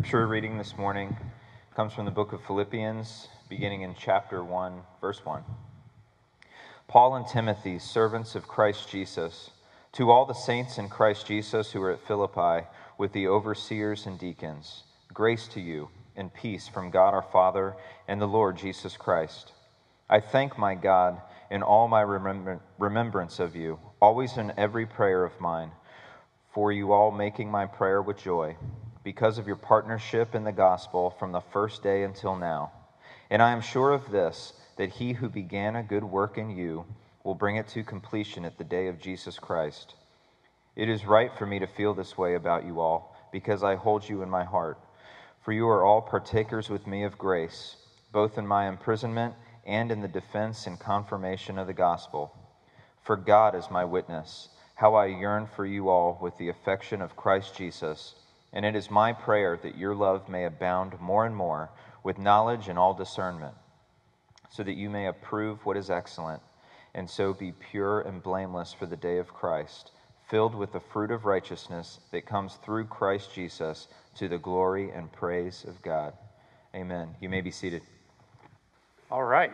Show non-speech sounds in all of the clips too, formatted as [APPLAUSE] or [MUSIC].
Scripture reading this morning comes from the book of Philippians, beginning in chapter 1, verse 1. Paul and Timothy, servants of Christ Jesus, to all the saints in Christ Jesus who are at Philippi, with the overseers and deacons, grace to you and peace from God our Father and the Lord Jesus Christ. I thank my God in all my remembrance of you, always in every prayer of mine, for you all making my prayer with joy because of your partnership in the gospel from the first day until now. And I am sure of this, that he who began a good work in you will bring it to completion at the day of Jesus Christ. It is right for me to feel this way about you all, because I hold you in my heart. For you are all partakers with me of grace, both in my imprisonment and in the defense and confirmation of the gospel. For God is my witness, how I yearn for you all with the affection of Christ Jesus and it is my prayer that your love may abound more and more with knowledge and all discernment, so that you may approve what is excellent, and so be pure and blameless for the day of Christ, filled with the fruit of righteousness that comes through Christ Jesus to the glory and praise of God. Amen. You may be seated. All right.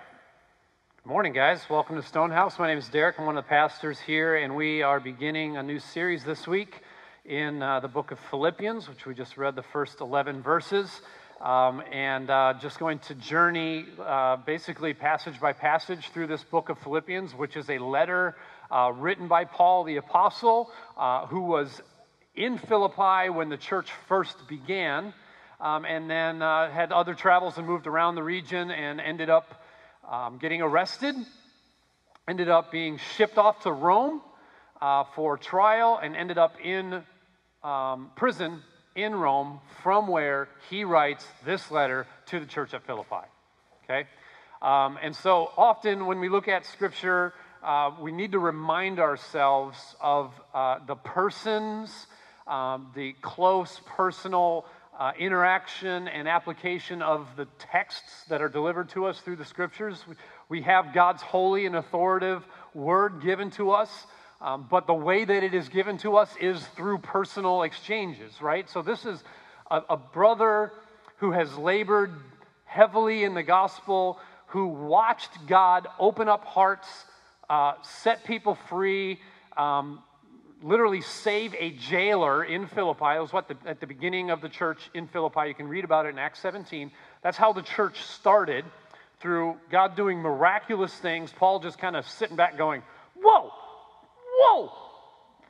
Good morning, guys. Welcome to Stonehouse. My name is Derek. I'm one of the pastors here, and we are beginning a new series this week in uh, the book of Philippians, which we just read the first 11 verses. Um, and uh, just going to journey uh, basically passage by passage through this book of Philippians, which is a letter uh, written by Paul the Apostle, uh, who was in Philippi when the church first began, um, and then uh, had other travels and moved around the region and ended up um, getting arrested, ended up being shipped off to Rome. Uh, for trial and ended up in um, prison in Rome from where he writes this letter to the church at Philippi. Okay? Um, and so often when we look at scripture, uh, we need to remind ourselves of uh, the persons, um, the close personal uh, interaction and application of the texts that are delivered to us through the scriptures. We have God's holy and authoritative word given to us. Um, but the way that it is given to us is through personal exchanges, right? So this is a, a brother who has labored heavily in the gospel, who watched God open up hearts, uh, set people free, um, literally save a jailer in Philippi. It was what the, at the beginning of the church in Philippi. You can read about it in Acts 17. That's how the church started through God doing miraculous things. Paul just kind of sitting back going, Whoa, whoa,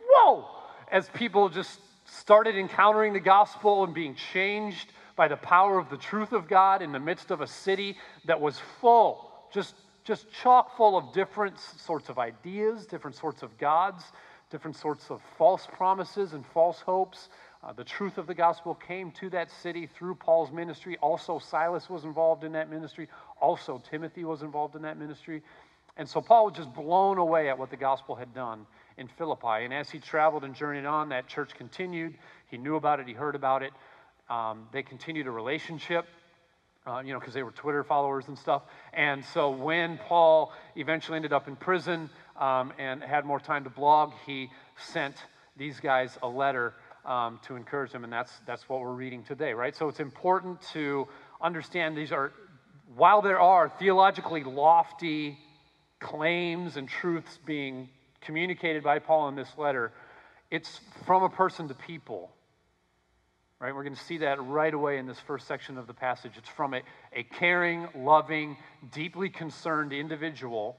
whoa, as people just started encountering the gospel and being changed by the power of the truth of God in the midst of a city that was full, just, just chock full of different sorts of ideas, different sorts of gods, different sorts of false promises and false hopes. Uh, the truth of the gospel came to that city through Paul's ministry. Also, Silas was involved in that ministry. Also, Timothy was involved in that ministry. And so Paul was just blown away at what the gospel had done in Philippi. And as he traveled and journeyed on, that church continued. He knew about it, he heard about it. Um, they continued a relationship. Uh, you know, because they were Twitter followers and stuff. And so when Paul eventually ended up in prison um, and had more time to blog, he sent these guys a letter um, to encourage them, and that's that's what we're reading today, right? So it's important to understand these are, while there are theologically lofty claims and truths being communicated by Paul in this letter, it's from a person to people. Right? We're going to see that right away in this first section of the passage. It's from a, a caring, loving, deeply concerned individual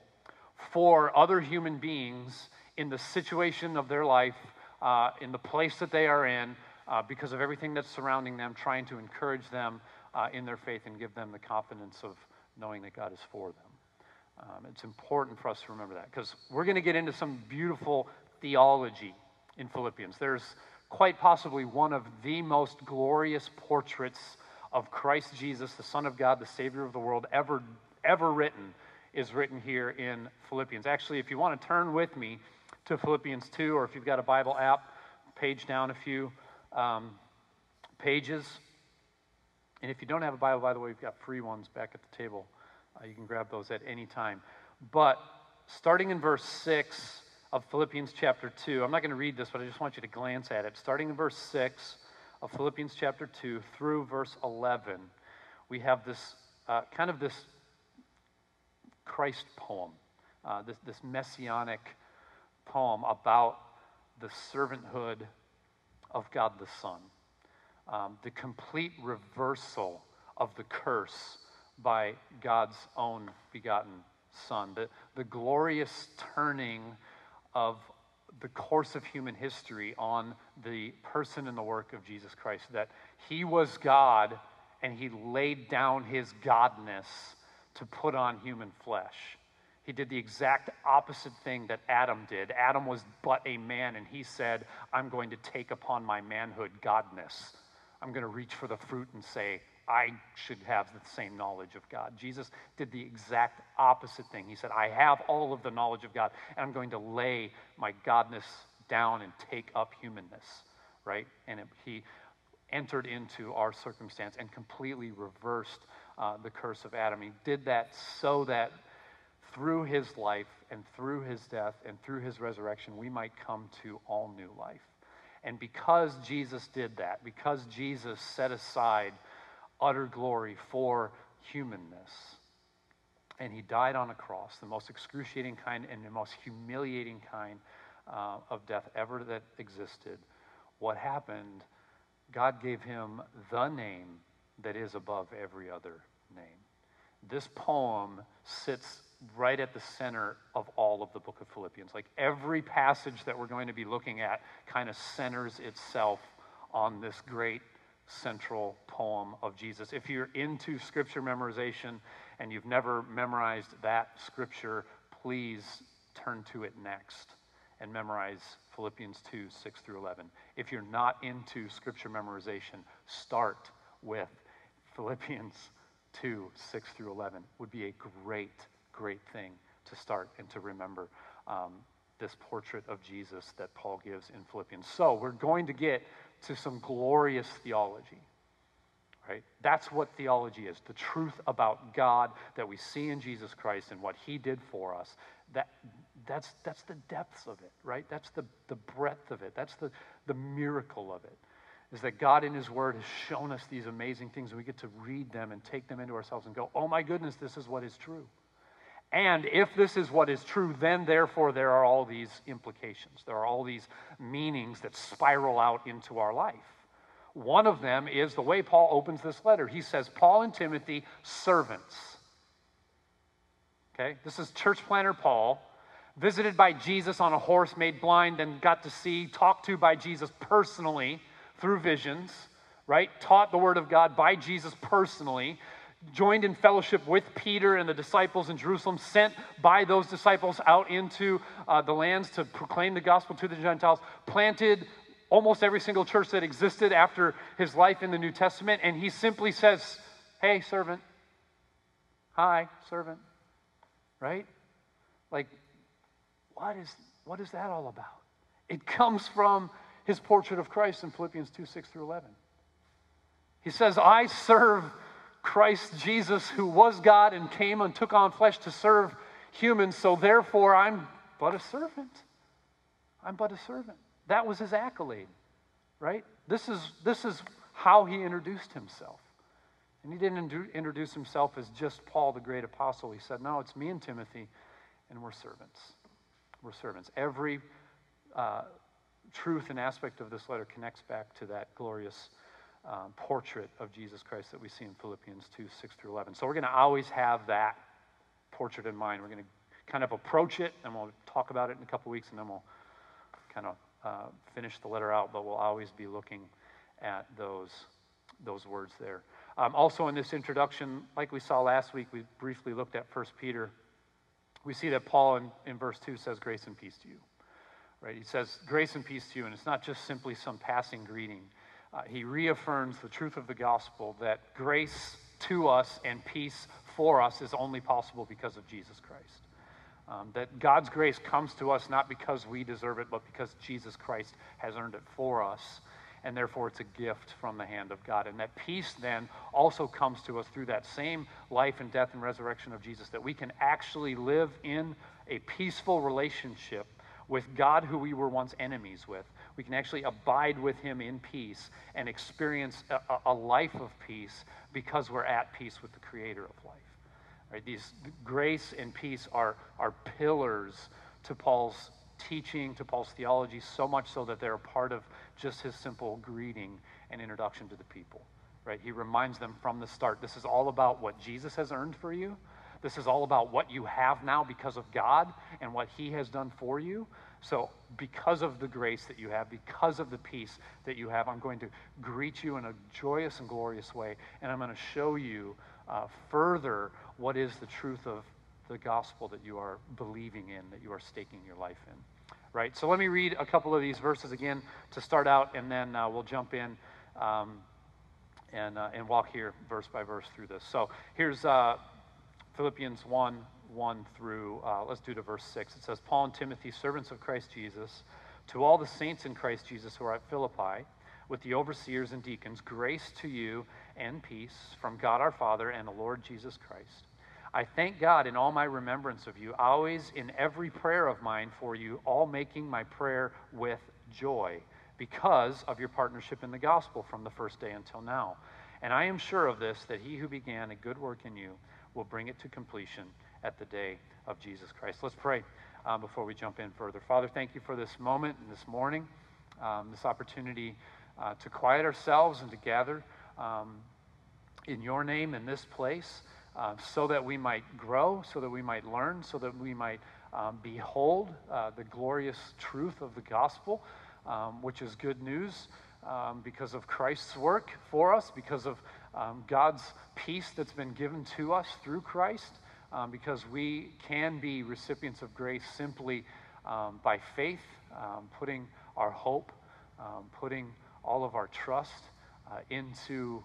for other human beings in the situation of their life, uh, in the place that they are in, uh, because of everything that's surrounding them, trying to encourage them uh, in their faith and give them the confidence of knowing that God is for them. Um, it's important for us to remember that because we're going to get into some beautiful theology in Philippians. There's quite possibly one of the most glorious portraits of Christ Jesus, the Son of God, the Savior of the world, ever, ever written, is written here in Philippians. Actually, if you want to turn with me to Philippians 2, or if you've got a Bible app, page down a few um, pages. And if you don't have a Bible, by the way, we've got free ones back at the table. Uh, you can grab those at any time. But starting in verse 6 of Philippians chapter 2, I'm not going to read this, but I just want you to glance at it. Starting in verse 6 of Philippians chapter 2 through verse 11, we have this uh, kind of this Christ poem, uh, this, this messianic poem about the servanthood of God the Son, um, the complete reversal of the curse by God's own begotten Son, the, the glorious turning of the course of human history on the person and the work of Jesus Christ, that he was God and he laid down his godness to put on human flesh. He did the exact opposite thing that Adam did. Adam was but a man, and he said, I'm going to take upon my manhood godness. I'm going to reach for the fruit and say, I should have the same knowledge of God. Jesus did the exact opposite thing. He said, I have all of the knowledge of God, and I'm going to lay my godness down and take up humanness, right? And it, he entered into our circumstance and completely reversed uh, the curse of Adam. He did that so that through his life and through his death and through his resurrection, we might come to all new life. And because Jesus did that, because Jesus set aside utter glory for humanness. And he died on a cross, the most excruciating kind and the most humiliating kind uh, of death ever that existed. What happened? God gave him the name that is above every other name. This poem sits right at the center of all of the book of Philippians. Like every passage that we're going to be looking at kind of centers itself on this great central poem of Jesus. If you're into scripture memorization and you've never memorized that scripture, please turn to it next and memorize Philippians 2 6 through 11. If you're not into scripture memorization, start with Philippians 2 6 through 11. Would be a great, great thing to start and to remember. Um, this portrait of Jesus that Paul gives in Philippians. So, we're going to get to some glorious theology. Right? That's what theology is the truth about God that we see in Jesus Christ and what he did for us. That, that's, that's the depths of it, right? That's the, the breadth of it. That's the, the miracle of it. Is that God in His Word has shown us these amazing things, and we get to read them and take them into ourselves and go, oh my goodness, this is what is true. And if this is what is true, then therefore there are all these implications. There are all these meanings that spiral out into our life. One of them is the way Paul opens this letter. He says, Paul and Timothy, servants. Okay, this is church planter Paul, visited by Jesus on a horse, made blind, and got to see, talked to by Jesus personally through visions, right? Taught the word of God by Jesus personally joined in fellowship with Peter and the disciples in Jerusalem, sent by those disciples out into uh, the lands to proclaim the gospel to the Gentiles, planted almost every single church that existed after his life in the New Testament, and he simply says, Hey, servant. Hi, servant. Right? Like, what is, what is that all about? It comes from his portrait of Christ in Philippians 2 6 through 11. He says, I serve Christ Jesus, who was God and came and took on flesh to serve humans, so therefore I'm but a servant. I'm but a servant. That was his accolade, right? This is, this is how he introduced himself. And he didn't introduce himself as just Paul, the great apostle. He said, No, it's me and Timothy, and we're servants. We're servants. Every uh, truth and aspect of this letter connects back to that glorious um, portrait of Jesus Christ that we see in Philippians 2 6 through 11. So we're going to always have that portrait in mind. We're going to kind of approach it, and we'll talk about it in a couple weeks, and then we'll kind of uh, finish the letter out, but we'll always be looking at those, those words there. Um, also, in this introduction, like we saw last week, we briefly looked at 1 Peter. We see that Paul in, in verse 2 says, Grace and peace to you. Right? He says, Grace and peace to you, and it's not just simply some passing greeting uh, he reaffirms the truth of the gospel that grace to us and peace for us is only possible because of Jesus Christ. Um, that God's grace comes to us not because we deserve it, but because Jesus Christ has earned it for us. And therefore, it's a gift from the hand of God. And that peace then also comes to us through that same life and death and resurrection of Jesus, that we can actually live in a peaceful relationship with God, who we were once enemies with, We can actually abide with Him in peace and experience a, a life of peace because we're at peace with the Creator of life. Right? These grace and peace are, are pillars to Paul's teaching, to Paul's theology, so much so that they're a part of just his simple greeting and introduction to the people. Right? He reminds them from the start this is all about what Jesus has earned for you. This is all about what you have now because of God and what He has done for you. So, because of the grace that you have, because of the peace that you have, I'm going to greet you in a joyous and glorious way. And I'm going to show you uh, further what is the truth of the gospel that you are believing in, that you are staking your life in. Right? So let me read a couple of these verses again to start out, and then uh, we'll jump in um, and, uh, and walk here verse by verse through this. So here's uh, Philippians 1 1 through, uh, let's do to verse 6. It says, Paul and Timothy, servants of Christ Jesus, to all the saints in Christ Jesus who are at Philippi, with the overseers and deacons, grace to you and peace from God our Father and the Lord Jesus Christ. I thank God in all my remembrance of you, always in every prayer of mine for you, all making my prayer with joy because of your partnership in the gospel from the first day until now. And I am sure of this, that he who began a good work in you will bring it to completion at the day of Jesus Christ. Let's pray uh, before we jump in further. Father, thank you for this moment and this morning, um, this opportunity uh, to quiet ourselves and to gather um, in your name in this place uh, so that we might grow, so that we might learn, so that we might um, behold uh, the glorious truth of the gospel, um, which is good news um, because of Christ's work for us, because of um, God's peace that's been given to us through Christ, um, because we can be recipients of grace simply um, by faith, putting our hope, putting all of our trust uh, into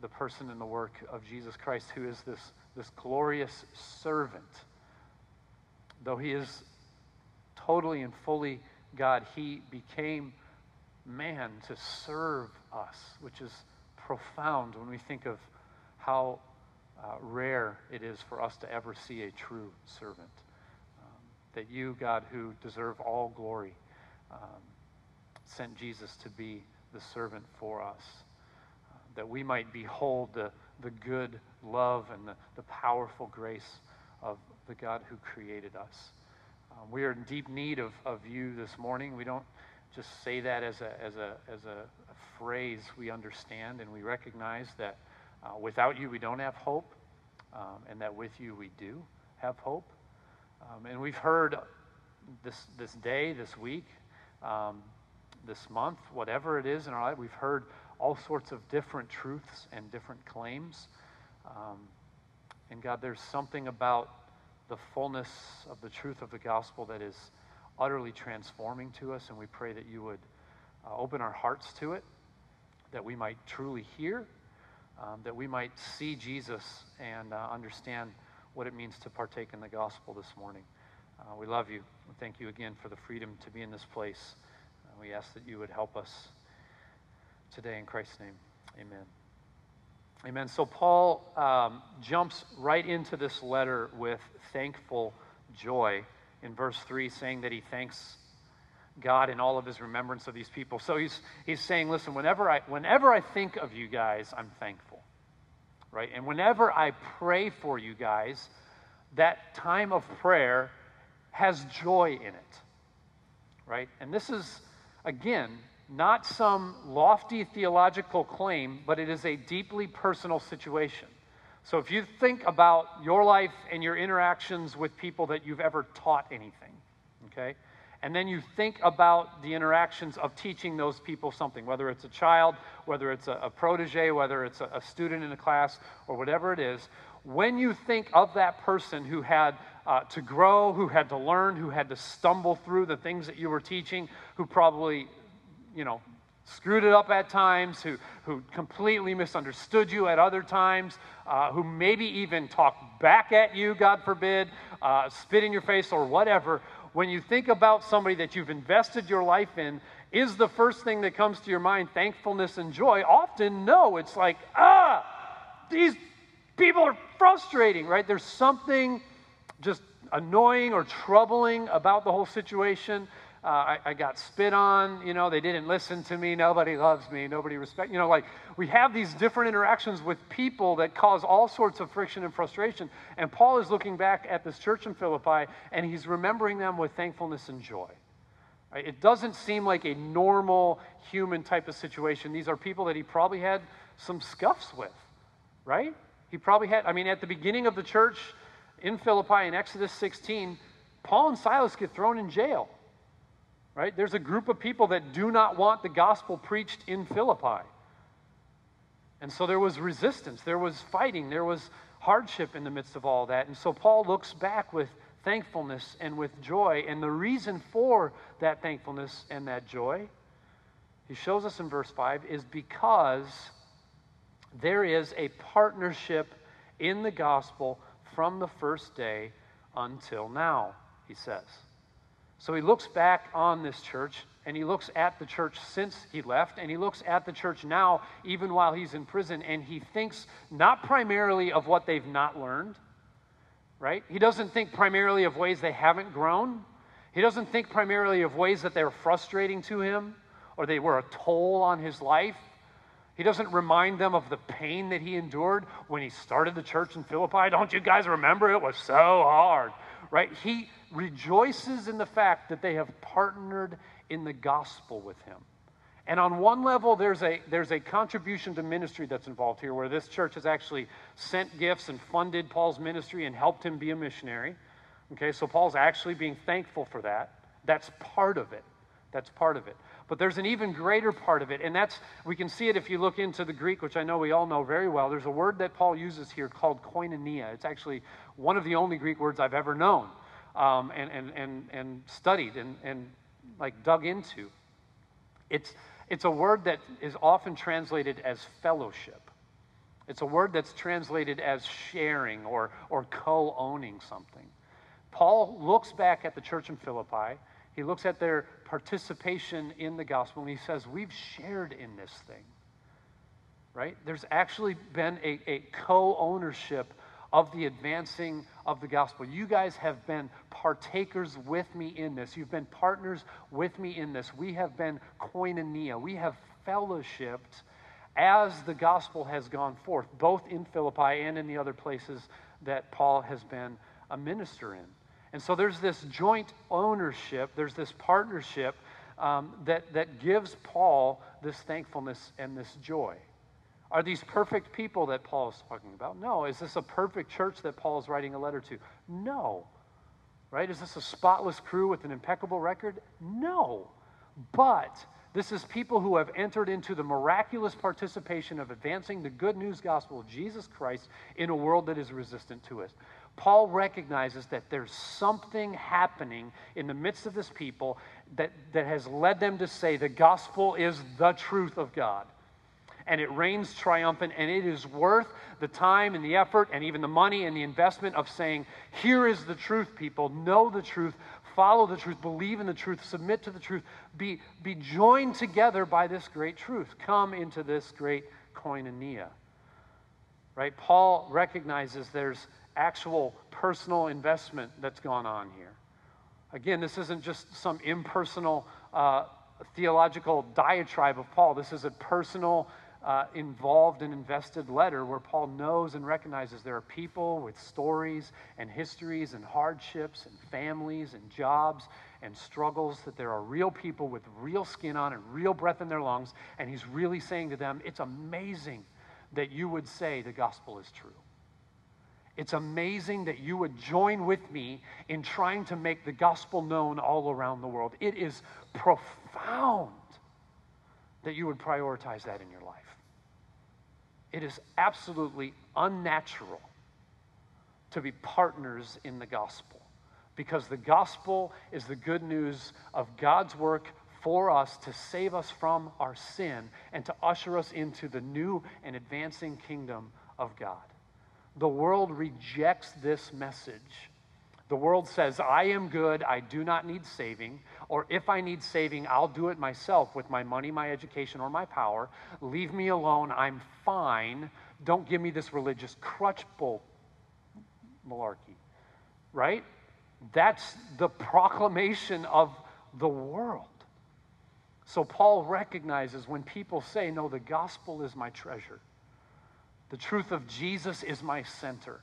the person and the work of Jesus Christ, who is this, this glorious servant. Though he is totally and fully God, he became man to serve us, which is profound when we think of how uh, rare it is for us to ever see a true servant. Um, that you, God, who deserve all glory, um, sent Jesus to be the servant for us that we might behold the, the good love and the, the powerful grace of the God who created us. Um, we are in deep need of, of you this morning. We don't just say that as a, as a, as a phrase we understand, and we recognize that uh, without you we don't have hope, um, and that with you we do have hope. Um, and we've heard this, this day, this week, um, this month, whatever it is in our life, we've heard all sorts of different truths and different claims. Um, and God, there's something about the fullness of the truth of the gospel that is utterly transforming to us, and we pray that you would uh, open our hearts to it, that we might truly hear, um, that we might see Jesus and uh, understand what it means to partake in the gospel this morning. Uh, we love you. We Thank you again for the freedom to be in this place. Uh, we ask that you would help us today in Christ's name. Amen. Amen. So Paul um, jumps right into this letter with thankful joy in verse 3, saying that he thanks God in all of his remembrance of these people. So he's, he's saying, listen, whenever I, whenever I think of you guys, I'm thankful. Right? And whenever I pray for you guys, that time of prayer has joy in it. Right? And this is, again, not some lofty theological claim, but it is a deeply personal situation. So if you think about your life and your interactions with people that you've ever taught anything, okay? And then you think about the interactions of teaching those people something, whether it's a child, whether it's a, a protege, whether it's a, a student in a class, or whatever it is. When you think of that person who had uh, to grow, who had to learn, who had to stumble through the things that you were teaching, who probably you know, screwed it up at times, who, who completely misunderstood you at other times, uh, who maybe even talked back at you, God forbid, uh, spit in your face or whatever, when you think about somebody that you've invested your life in, is the first thing that comes to your mind thankfulness and joy? Often, no. It's like, ah, these people are frustrating, right? There's something just annoying or troubling about the whole situation. Uh, I, I, got spit on, you know, they didn't listen to me, nobody loves me, nobody respects, you know, like we have these different interactions with people that cause all sorts of friction and frustration. And Paul is looking back at this church in Philippi and he's remembering them with thankfulness and joy. Right? It doesn't seem like a normal human type of situation. These are people that he probably had some scuffs with, right? He probably had, I mean, at the beginning of the church in Philippi in Exodus 16, Paul and Silas get thrown in jail right? There's a group of people that do not want the gospel preached in Philippi. And so there was resistance, there was fighting, there was hardship in the midst of all that. And so Paul looks back with thankfulness and with joy. And the reason for that thankfulness and that joy, he shows us in verse 5, is because there is a partnership in the gospel from the first day until now, he says. So he looks back on this church and he looks at the church since he left and he looks at the church now, even while he's in prison, and he thinks not primarily of what they've not learned, right? He doesn't think primarily of ways they haven't grown. He doesn't think primarily of ways that they're frustrating to him or they were a toll on his life. He doesn't remind them of the pain that he endured when he started the church in Philippi. Don't you guys remember? It was so hard, right? He rejoices in the fact that they have partnered in the gospel with him. And on one level, there's a, there's a contribution to ministry that's involved here, where this church has actually sent gifts and funded Paul's ministry and helped him be a missionary. Okay, so Paul's actually being thankful for that. That's part of it. That's part of it. But there's an even greater part of it, and that's, we can see it if you look into the Greek, which I know we all know very well. There's a word that Paul uses here called koinonia. It's actually one of the only Greek words I've ever known um, and, and, and, and studied and, and like dug into. It's, it's a word that is often translated as fellowship. It's a word that's translated as sharing or, or co owning something. Paul looks back at the church in Philippi. He looks at their participation in the gospel and he says, We've shared in this thing. Right? There's actually been a, a co ownership of the advancing of the gospel. You guys have been partakers with me in this. You've been partners with me in this. We have been koinonia. We have fellowshipped as the gospel has gone forth, both in Philippi and in the other places that Paul has been a minister in. And so there's this joint ownership, there's this partnership um, that, that gives Paul this thankfulness and this joy. Are these perfect people that Paul is talking about? No. Is this a perfect church that Paul is writing a letter to? No. Right? Is this a spotless crew with an impeccable record? No. But this is people who have entered into the miraculous participation of advancing the good news gospel of Jesus Christ in a world that is resistant to it. Paul recognizes that there's something happening in the midst of this people that, that has led them to say the gospel is the truth of God and it reigns triumphant, and it is worth the time and the effort and even the money and the investment of saying, Here is the truth, people. Know the truth, follow the truth, believe in the truth, submit to the truth, be, be joined together by this great truth. Come into this great koinonia. Right? Paul recognizes there's actual personal investment that's gone on here. Again, this isn't just some impersonal uh, theological diatribe of Paul. This is a personal uh, involved and invested letter where Paul knows and recognizes there are people with stories and histories and hardships and families and jobs and struggles, that there are real people with real skin on and real breath in their lungs. And he's really saying to them, It's amazing that you would say the gospel is true. It's amazing that you would join with me in trying to make the gospel known all around the world. It is profound that you would prioritize that in your life. It is absolutely unnatural to be partners in the gospel because the gospel is the good news of God's work for us to save us from our sin and to usher us into the new and advancing kingdom of God. The world rejects this message the world says, I am good, I do not need saving, or if I need saving, I'll do it myself with my money, my education, or my power. Leave me alone, I'm fine. Don't give me this religious crutch bull malarkey. Right? That's the proclamation of the world. So Paul recognizes when people say, No, the gospel is my treasure, the truth of Jesus is my center.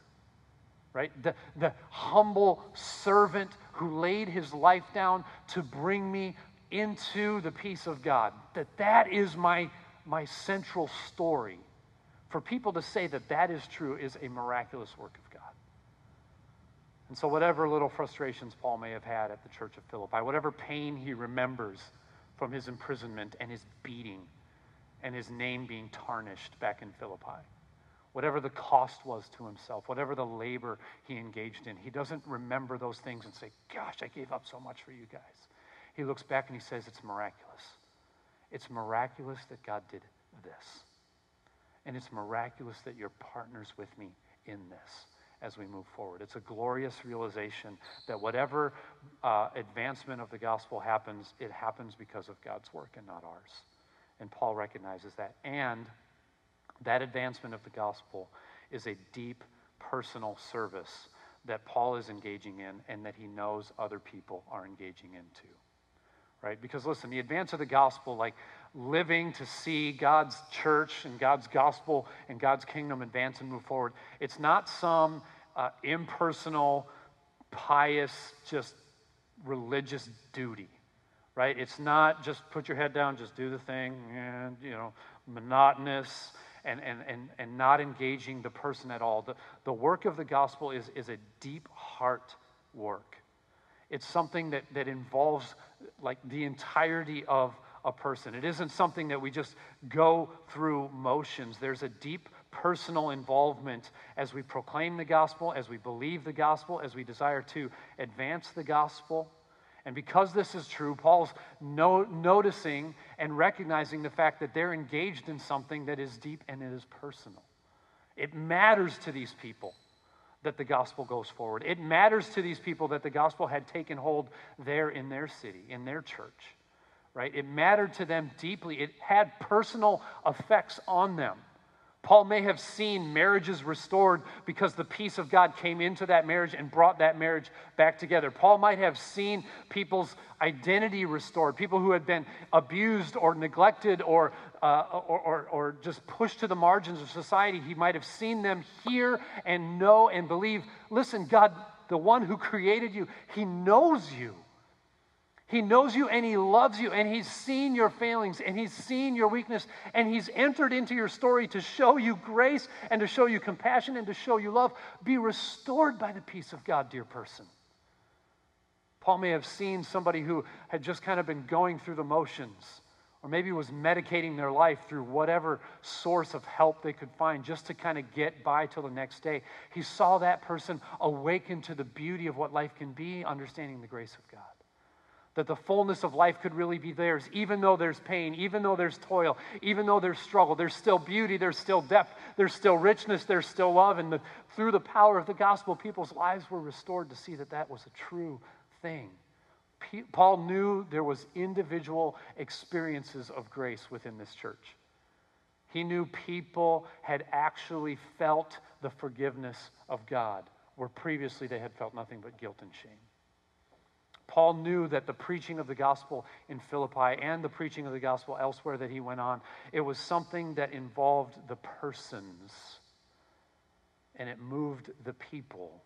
Right? The, the humble servant who laid his life down to bring me into the peace of God. That that is my, my central story. For people to say that that is true is a miraculous work of God. And so, whatever little frustrations Paul may have had at the church of Philippi, whatever pain he remembers from his imprisonment and his beating and his name being tarnished back in Philippi, whatever the cost was to himself, whatever the labor he engaged in, he doesn't remember those things and say, Gosh, I gave up so much for you guys. He looks back and he says, It's miraculous. It's miraculous that God did this. And it's miraculous that you're partners with me in this as we move forward. It's a glorious realization that whatever uh, advancement of the gospel happens, it happens because of God's work and not ours. And Paul recognizes that. And that advancement of the gospel is a deep personal service that Paul is engaging in and that he knows other people are engaging into. Right? Because listen, the advance of the gospel, like living to see God's church and God's gospel and God's kingdom advance and move forward. It's not some uh, impersonal, pious, just religious duty, right? It's not just put your head down, just do the thing, and, you know, monotonous and, and, and, and not engaging the person at all. The, the work of the gospel is, is a deep heart work. It's something that, that involves like the entirety of a person. It isn't something that we just go through motions. There's a deep personal involvement as we proclaim the gospel, as we believe the gospel, as we desire to advance the gospel. And because this is true, Paul's no, noticing and recognizing the fact that they're engaged in something that is deep and it is personal. It matters to these people that the gospel goes forward. It matters to these people that the gospel had taken hold there in their city, in their church right? It mattered to them deeply, it had personal effects on them. Paul may have seen marriages restored because the peace of God came into that marriage and brought that marriage back together. Paul might have seen people's identity restored, people who had been abused or neglected or, uh, or, or, or just pushed to the margins of society. He might have seen them hear and know and believe listen, God, the one who created you, He knows you. He knows you and He loves you, and He's seen your failings and He's seen your weakness, and He's entered into your story to show you grace and to show you compassion and to show you love. Be restored by the peace of God, dear person. Paul may have seen somebody who had just kind of been going through the motions, or maybe was medicating their life through whatever source of help they could find just to kind of get by till the next day. He saw that person awaken to the beauty of what life can be, understanding the grace of God that the fullness of life could really be theirs, even though there's pain, even though there's toil, even though there's struggle. There's still beauty, there's still depth, there's still richness, there's still love. And the, through the power of the gospel, people's lives were restored to see that that was a true thing. P- Paul knew there was individual experiences of grace within this church. He knew people had actually felt the forgiveness of God, where previously they had felt nothing but guilt and shame. Paul knew that the preaching of the gospel in Philippi and the preaching of the gospel elsewhere that he went on, it was something that involved the persons and it moved the people.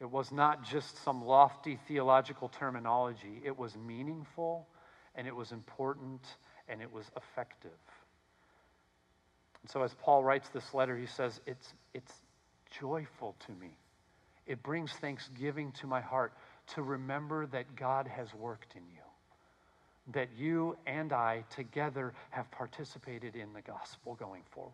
It was not just some lofty theological terminology, it was meaningful and it was important and it was effective. And so, as Paul writes this letter, he says, It's, it's joyful to me. It brings thanksgiving to my heart to remember that God has worked in you, that you and I together have participated in the gospel going forward.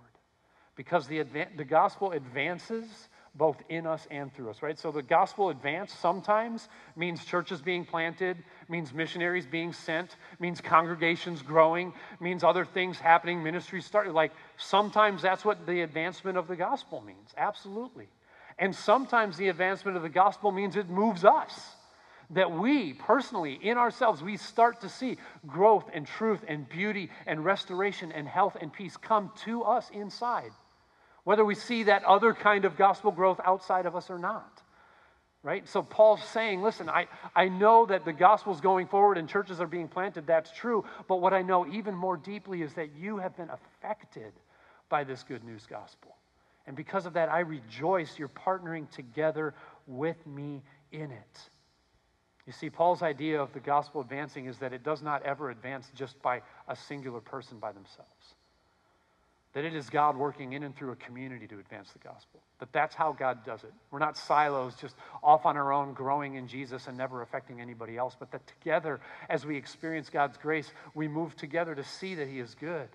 Because the, advan- the gospel advances both in us and through us, right? So the gospel advance sometimes means churches being planted, means missionaries being sent, means congregations growing, means other things happening, ministries starting. Like sometimes that's what the advancement of the gospel means. Absolutely. And sometimes the advancement of the gospel means it moves us that we personally, in ourselves, we start to see growth and truth and beauty and restoration and health and peace come to us inside. Whether we see that other kind of gospel growth outside of us or not. right? So Paul's saying, listen, I, I know that the gospel's going forward and churches are being planted. That's true. But what I know even more deeply is that you have been affected by this good news gospel. And because of that, I rejoice you're partnering together with me in it. You see, Paul's idea of the gospel advancing is that it does not ever advance just by a singular person by themselves. That it is God working in and through a community to advance the gospel. That that's how God does it. We're not silos just off on our own, growing in Jesus and never affecting anybody else, but that together, as we experience God's grace, we move together to see that He is good.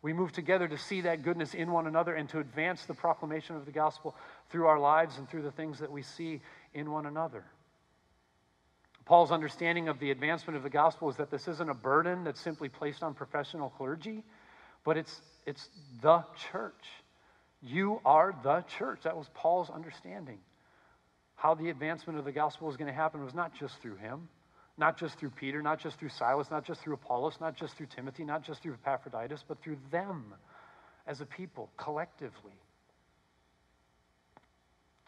We move together to see that goodness in one another and to advance the proclamation of the gospel through our lives and through the things that we see in one another. Paul's understanding of the advancement of the gospel is that this isn't a burden that's simply placed on professional clergy, but it's, it's the church. You are the church. That was Paul's understanding. How the advancement of the gospel was going to happen was not just through him, not just through Peter, not just through Silas, not just through Apollos, not just through Timothy, not just through Epaphroditus, but through them as a people, collectively.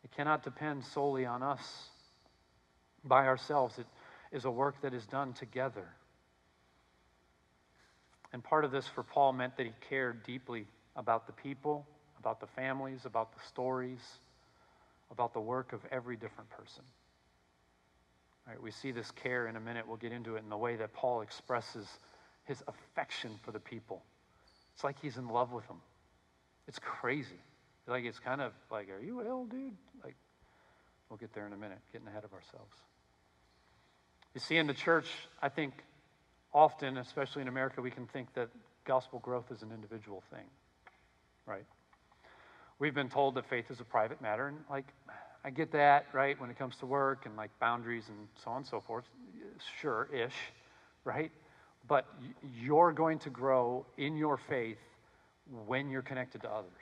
It cannot depend solely on us by ourselves. It is a work that is done together. And part of this for Paul meant that he cared deeply about the people, about the families, about the stories, about the work of every different person. Right, we see this care in a minute. We'll get into it in the way that Paul expresses his affection for the people. It's like he's in love with them. It's crazy. Like it's kind of like, are you ill, dude? Like, we'll get there in a minute, getting ahead of ourselves. You see, in the church, I think often, especially in America, we can think that gospel growth is an individual thing, right? We've been told that faith is a private matter, and like, I get that, right, when it comes to work and like boundaries and so on and so forth. Sure ish, right? But you're going to grow in your faith when you're connected to others.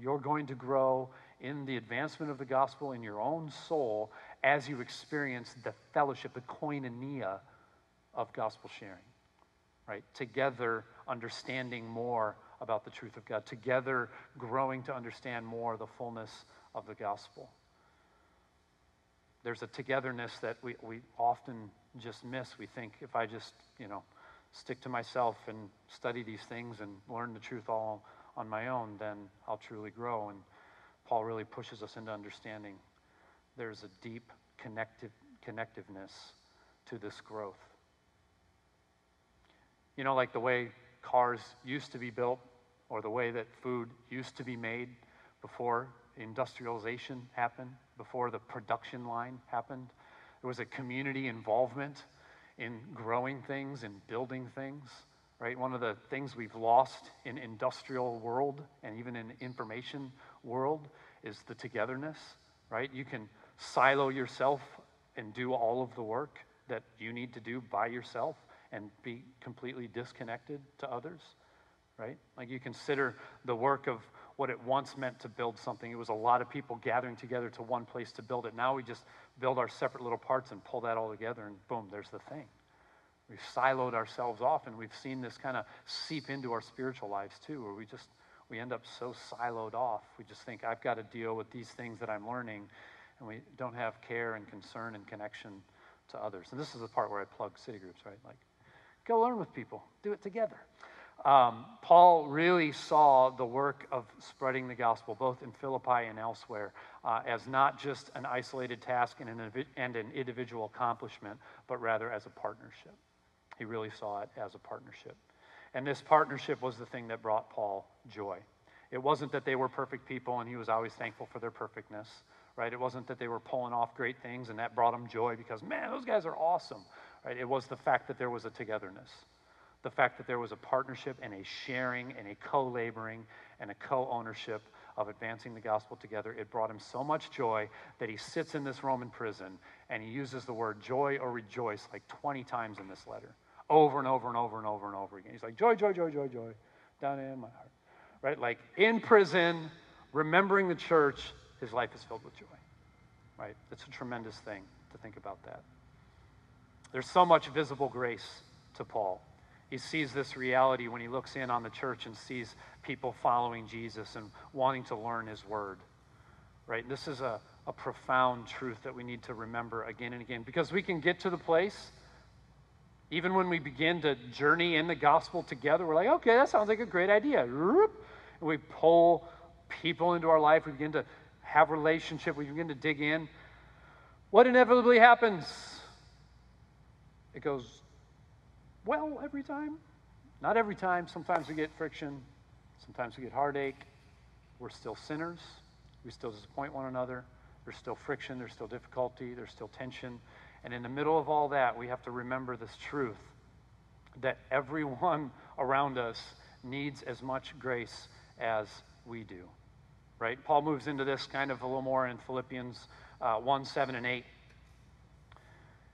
You're going to grow in the advancement of the gospel in your own soul as you experience the fellowship, the koinonia of gospel sharing, right? Together, understanding more about the truth of God, together, growing to understand more the fullness of the gospel. There's a togetherness that we, we often just miss. We think if I just, you know, stick to myself and study these things and learn the truth all on my own, then I'll truly grow. And Paul really pushes us into understanding there's a deep connective, connectiveness to this growth. You know, like the way cars used to be built or the way that food used to be made before industrialization happened, before the production line happened. There was a community involvement in growing things and building things, right? One of the things we've lost in industrial world and even in information world is the togetherness, right? You can silo yourself and do all of the work that you need to do by yourself and be completely disconnected to others, right? Like you consider the work of what it once meant to build something. It was a lot of people gathering together to one place to build it. Now we just build our separate little parts and pull that all together, and boom, there's the thing. We've siloed ourselves off, and we've seen this kind of seep into our spiritual lives too, where we just we end up so siloed off. We just think I've got to deal with these things that I'm learning, and we don't have care and concern and connection to others. And this is the part where I plug city groups, right? Like, go learn with people, do it together. Um, Paul really saw the work of spreading the gospel, both in Philippi and elsewhere, uh, as not just an isolated task and an, and an individual accomplishment, but rather as a partnership. He really saw it as a partnership. And this partnership was the thing that brought Paul joy. It wasn't that they were perfect people and he was always thankful for their perfectness right? It wasn't that they were pulling off great things and that brought them joy because, man, those guys are awesome, right? It was the fact that there was a togetherness, the fact that there was a partnership and a sharing and a co laboring and a co ownership of advancing the gospel together. It brought him so much joy that he sits in this Roman prison and he uses the word joy or rejoice like 20 times in this letter, over and over and over and over and over again. He's like, joy, joy, joy, joy, joy, down in my heart, right? Like in prison, remembering the church, his life is filled with joy. Right? It's a tremendous thing to think about that. There's so much visible grace to Paul. He sees this reality when he looks in on the church and sees people following Jesus and wanting to learn his word. right? This is a, a profound truth that we need to remember again and again because we can get to the place, even when we begin to journey in the gospel together, we're like, okay, that sounds like a great idea. And we pull people into our life, we begin to have relationship, we begin to dig in. What inevitably happens? It goes well every time. Not every time. Sometimes we get friction. Sometimes we get heartache. We're still sinners. We still disappoint one another. There's still friction. There's still difficulty. There's still tension. And in the middle of all that, we have to remember this truth that everyone [LAUGHS] around us needs as much grace as we do. Right? Paul moves into this kind of a little more in Philippians uh, 1 7 and 8.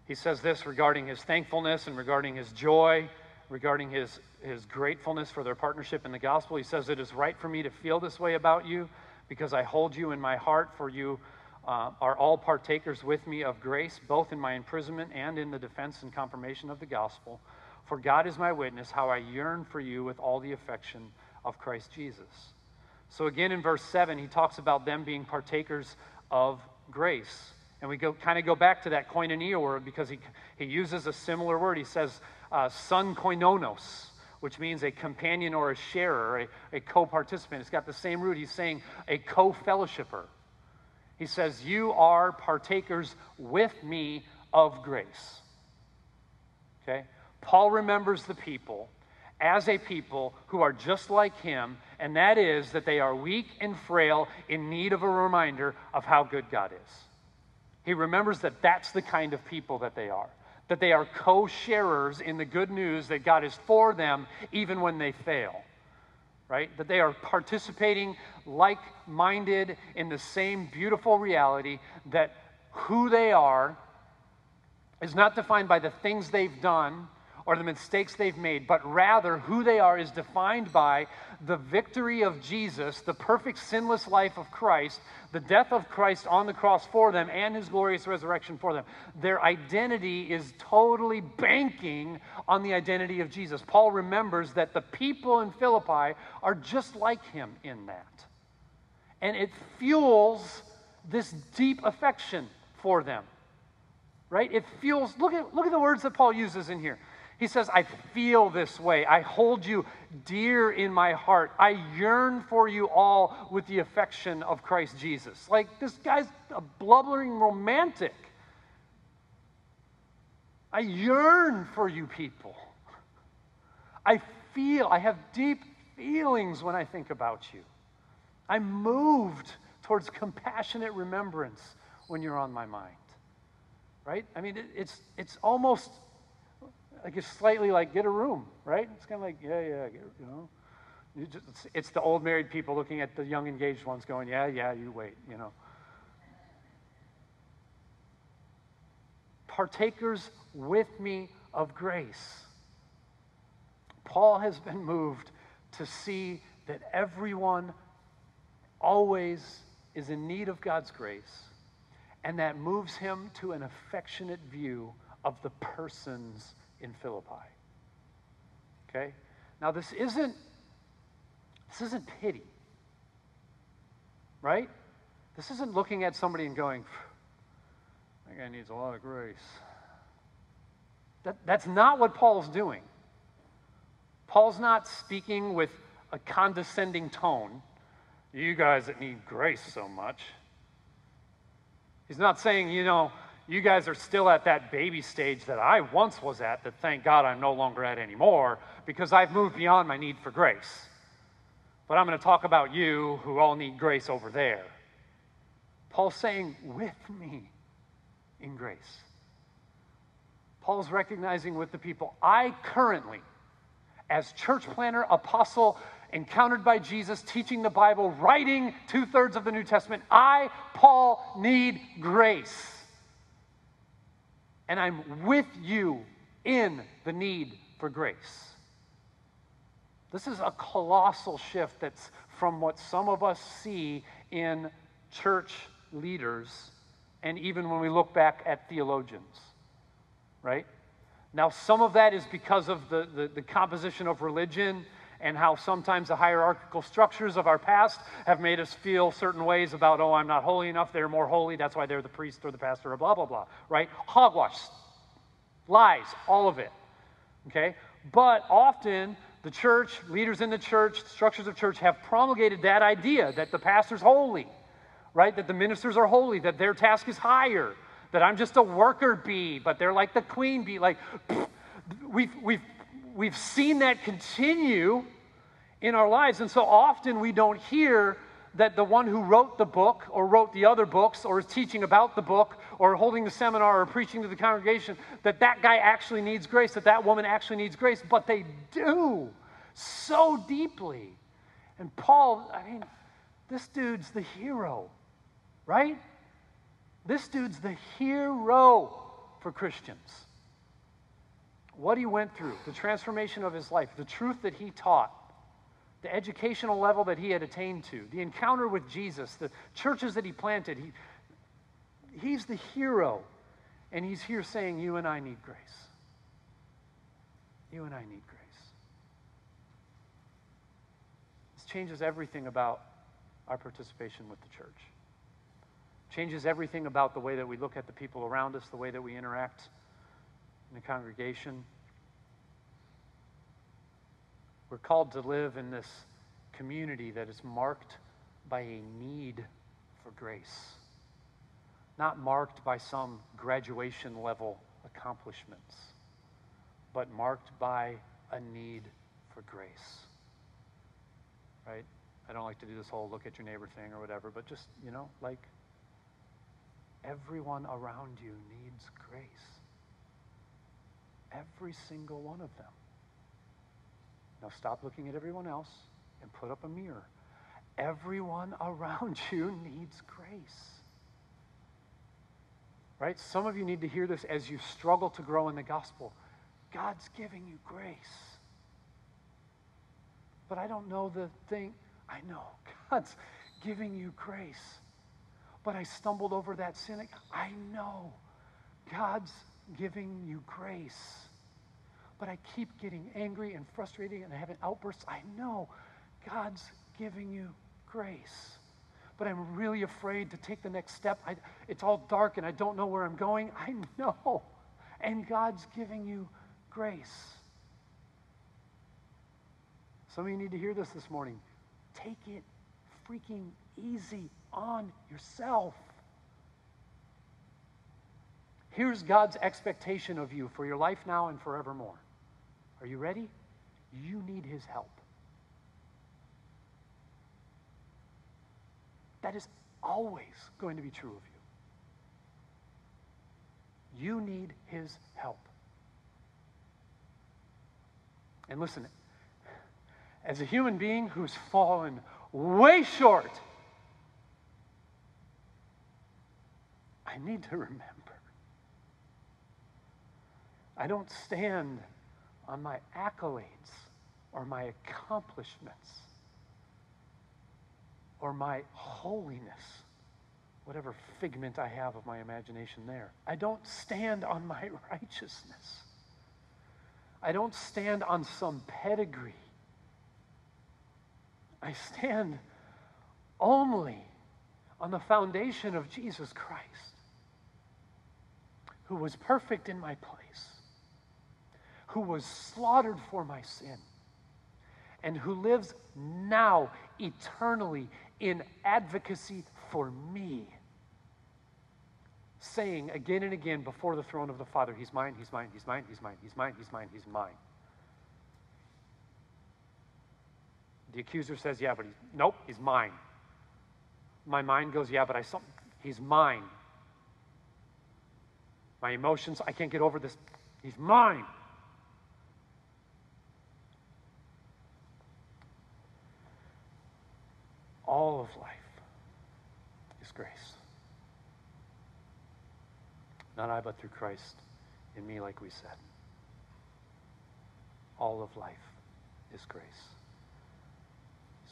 He says this regarding his thankfulness and regarding his joy, regarding his, his gratefulness for their partnership in the gospel. He says, It is right for me to feel this way about you because I hold you in my heart, for you uh, are all partakers with me of grace, both in my imprisonment and in the defense and confirmation of the gospel. For God is my witness, how I yearn for you with all the affection of Christ Jesus. So, again, in verse 7, he talks about them being partakers of grace. And we go kind of go back to that koinonia word because he, he uses a similar word. He says, uh, son koinonos, which means a companion or a sharer, a, a co participant. It's got the same root. He's saying a co fellowshipper. He says, You are partakers with me of grace. Okay? Paul remembers the people as a people who are just like him, and that is that they are weak and frail, in need of a reminder of how good God is. He remembers that that's the kind of people that they are, that they are co sharers in the good news that God is for them even when they fail, right? That they are participating like minded in the same beautiful reality that who they are is not defined by the things they've done or the mistakes they've made, but rather who they are is defined by the victory of Jesus, the perfect sinless life of Christ, the death of Christ on the cross for them, and his glorious resurrection for them. Their identity is totally banking on the identity of Jesus. Paul remembers that the people in Philippi are just like him in that. And it fuels this deep affection for them. Right? It fuels, look at, look at the words that Paul uses in here. He says, I feel this way. I hold you dear in my heart. I yearn for you all with the affection of Christ Jesus. Like, this guy's a blubbering romantic. I yearn for you people. I feel, I have deep feelings when I think about you. I'm moved towards compassionate remembrance when you're on my mind. Right? I mean, it, it's, it's almost like it's slightly like get a room, right? It's kind of like yeah, yeah, get, you know. You just, it's, it's the old married people looking at the young engaged ones, going, yeah, yeah, you wait, you know. Partakers with me of grace. Paul has been moved to see that everyone always is in need of God's grace, and that moves him to an affectionate view of the persons in Philippi. Okay? Now this isn't this isn't pity. Right? This isn't looking at somebody and going, that guy needs a lot of grace. That, that's not what Paul's doing. Paul's not speaking with a condescending tone. You guys that need grace so much. He's not saying, you know, you guys are still at that baby stage that I once was at, that thank God I'm no longer at anymore, because I've moved beyond my need for grace. But I'm going to talk about you who all need grace over there. Paul's saying, with me in grace. Paul's recognizing with the people, I currently, as church planner, apostle, encountered by Jesus, teaching the Bible, writing two thirds of the New Testament, I, Paul, need grace and I'm with you in the need for grace. This is a colossal shift that's from what some of us see in church leaders and even when we look back at theologians, right? Now, some of that is because of the, the, the composition of religion and how sometimes the hierarchical structures of our past have made us feel certain ways about, oh, I'm not holy enough, they're more holy, that's why they're the priest or the pastor or blah, blah, blah, right? Hogwash, lies, all of it, okay? But often, the church, leaders in the church, structures of church have promulgated that idea that the pastor's holy, right? That the ministers are holy, that their task is higher, that I'm just a worker bee, but they're like the queen bee. Like, we've, we've we've seen that continue in our lives. And so often we don't hear that the one who wrote the book or wrote the other books or is teaching about the book or holding the seminar or preaching to the congregation that that guy actually needs grace that that woman actually needs grace. But they do so deeply. And paul i mean this dude's the hero right? This dude's the hero for christians what he went through, the transformation of his life, the truth that he taught, the educational level that he had attained to, the encounter with Jesus, the churches that he planted. He, he's the hero. And he's here saying, You and I need grace. You and I need grace. This changes everything about our participation with the church. Changes everything about the way that we look at the people around us, the way that we interact in the congregation. We're called to live in this community that is marked by a need for grace, not marked by some graduation level accomplishments, but marked by a need for grace. Right? I don't like to do this whole look at your neighbor thing or whatever, but just, you know, like everyone around you needs grace. Every single one of them. Now stop looking at everyone else and put up a mirror. Everyone [LAUGHS] around you needs grace. Right? Some of you need to hear this as you struggle to grow in the gospel. God's giving you grace. But I don't know the thing. I know [LAUGHS] God's giving you grace. But I stumbled over that sin. I know God's giving you grace but I keep getting angry and frustrated and having outbursts. I know God's giving you grace, but I'm really afraid to take the next step. I, it's all dark and I don't know where I'm going. I know. And God's giving you grace. Some of you need to hear this this morning. Take it freaking easy on yourself. Here's God's expectation of you for your life now and forevermore. Are you ready? You need his help. That is always going to be true of you. You need his help. And listen, as a human being who's fallen way short, I need to remember. I don't stand on my accolades or my accomplishments or my holiness, whatever figment I have of my imagination there. I don't stand on my [LAUGHS] righteousness. I don't stand on some pedigree. I stand only on the foundation of Jesus Christ, who was perfect in my place who was slaughtered for my sin and who lives now eternally in advocacy for me, saying again and again before the throne of the Father, He's mine, He's mine, He's mine, He's mine, He's mine, He's mine, He's mine. The accuser says, Yeah, but he's, nope, He's mine. My mind goes, Yeah, but I saw, He's mine. My emotions, I can't get over this. He's mine. All of life is grace. Not I, but through Christ in me, like we said. All of life is grace.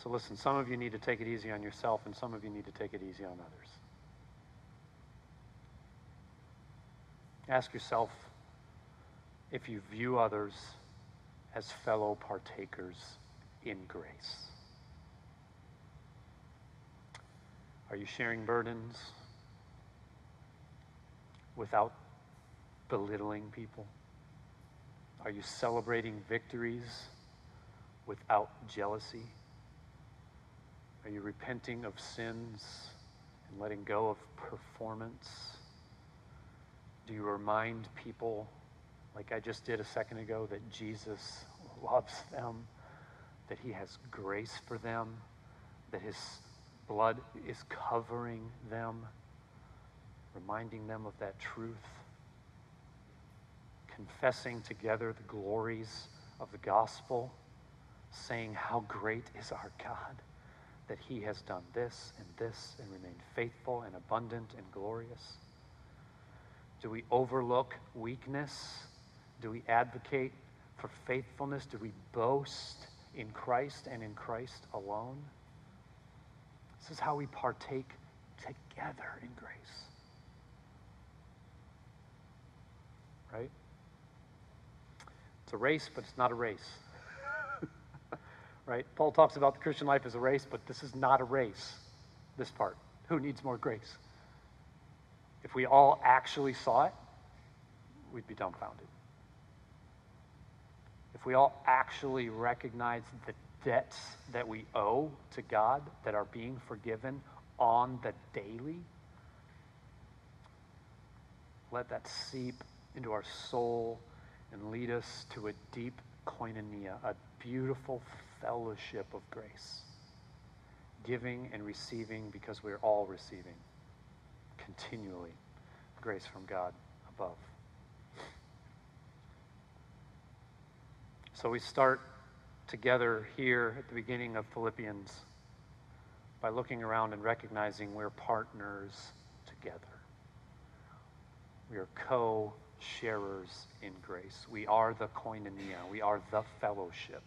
So listen, some of you need to take it easy on yourself, and some of you need to take it easy on others. Ask yourself if you view others as fellow partakers in grace. Are you sharing burdens without belittling people? Are you celebrating victories without jealousy? Are you repenting of sins and letting go of performance? Do you remind people, like I just did a second ago, that Jesus loves them, that he has grace for them, that his blood is covering them, reminding them of that truth? Confessing together the glories of the gospel, saying how great is our God that he has done this and this and remained faithful and abundant and glorious? Do we overlook weakness? Do we advocate for faithfulness? Do we boast in Christ and in Christ alone? This is how we partake together in grace. Right? It's a race, but it's not a race [LAUGHS] right? Paul talks about the Christian life as a race, but this is not a race, this part. Who needs more grace? If we all actually saw it, we'd be dumbfounded. If we all actually recognize the debts that we owe to God that are being forgiven on the daily, let that seep into our soul and lead us to a deep koinonia, a beautiful fellowship of grace, giving and receiving because we're all receiving continually grace from God above. So we start together here at the beginning of Philippians by looking around and recognizing we're partners together. We are co sharers in grace. We are the koinonia, we are the fellowship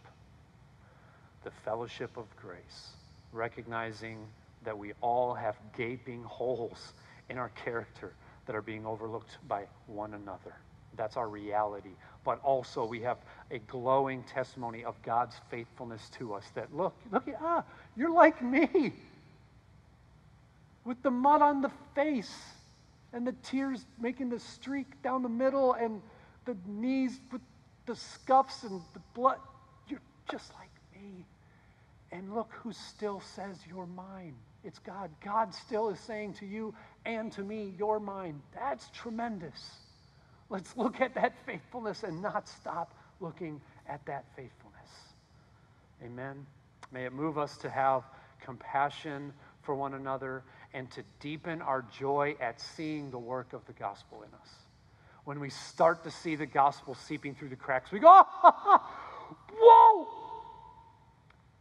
the fellowship of grace, recognizing that we all have gaping holes in our character that are being overlooked by one another. That's our reality. But also, we have a glowing testimony of God's faithfulness to us that look, look, at ah, you're like me with the mud on the face and the tears making the streak down the middle and the knees with the scuffs and the blood. You're just like me. And look who still says you're mine. It's God. God still is saying to you and to me, you're mine. That's tremendous. Let's look at that faithfulness and not stop looking at that faithfulness. Amen. May it move us to have compassion for one another and to deepen our joy at seeing the work of the gospel in us. When we start to see the gospel seeping through the cracks, we go, [LAUGHS] whoa,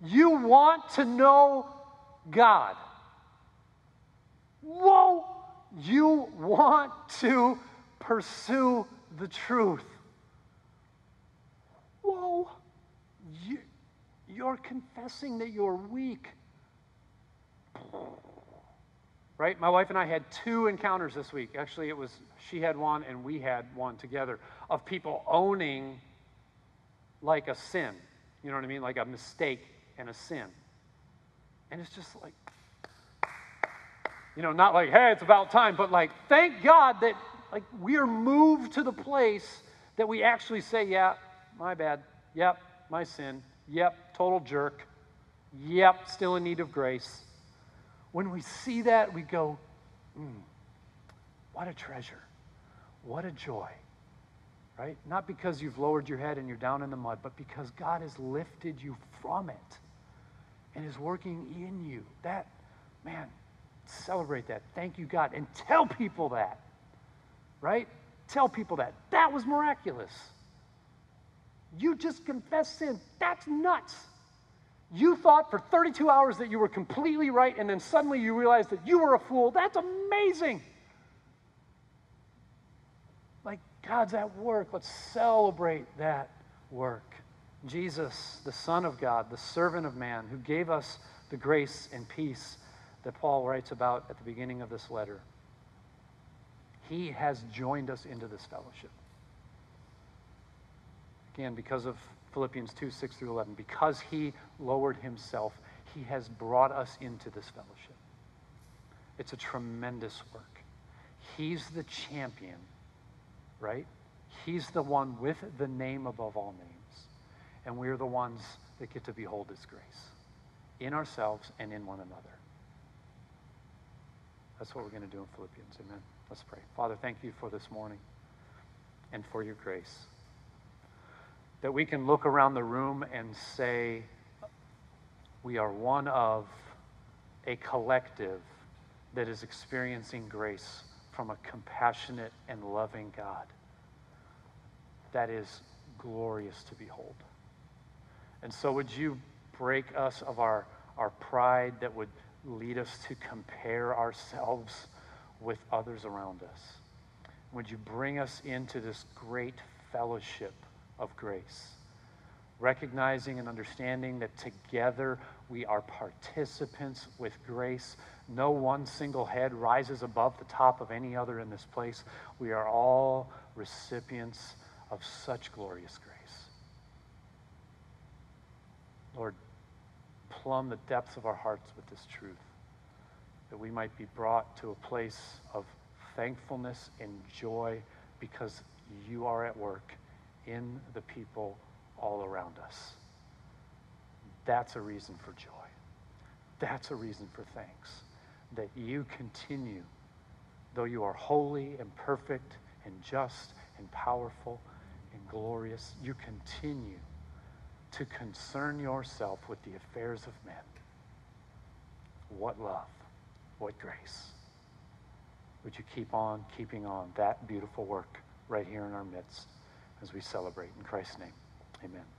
you want to know God. Whoa! You want to pursue the truth. Whoa! You, you're confessing that you're weak. Right? My wife and I had two encounters this week. Actually, it was she had one and we had one together of people owning like a sin. You know what I mean? Like a mistake and a sin. And it's just like, you know, not like, hey, it's about time, but like, thank God that like we are moved to the place that we actually say, yeah, my bad. Yep, my sin. Yep, total jerk. Yep, still in need of grace. When we see that, we go, mm, what a treasure. What a joy. Right? Not because you've lowered your head and you're down in the mud, but because God has lifted you from it and is working in you. That, man, celebrate that. Thank you, God. And tell people that, right? Tell people that. That was miraculous. You just confessed sin. That's nuts. You thought for 32 hours that you were completely right, and then suddenly you realized that you were a fool. That's amazing. Like God's at work. Let's celebrate that work. Jesus, the Son of God, the servant of man, who gave us the grace and peace that Paul writes about at the beginning of this letter. He has joined us into this fellowship. Again, because of Philippians 2 6 through 11. Because he lowered himself, he has brought us into this fellowship. It's a tremendous work. He's the champion, right? He's the one with the name above all names. And we're the ones that get to behold his grace in ourselves and in one another. That's what we're going to do in Philippians. Amen. Let's pray. Father, thank you for this morning and for your grace. That we can look around the room and say, we are one of a collective that is experiencing grace from a compassionate and loving God. That is glorious to behold. And so, would you break us of our, our pride that would lead us to compare ourselves with others around us? Would you bring us into this great fellowship of grace? Recognizing and understanding that together we are participants with grace. No one single head rises above the top of any other in this place. We are all recipients of such glorious grace. Lord, plumb the depths of our hearts with this truth, that we might be brought to a place of thankfulness and joy because you are at work in the people all around us. That's a reason for joy. That's a reason for thanks. That you continue, though you are holy and perfect and just and powerful and glorious, you continue to concern yourself with the affairs of men. What love, what grace. Would you keep on keeping on that beautiful work right here in our midst as we celebrate? In Christ's name, amen.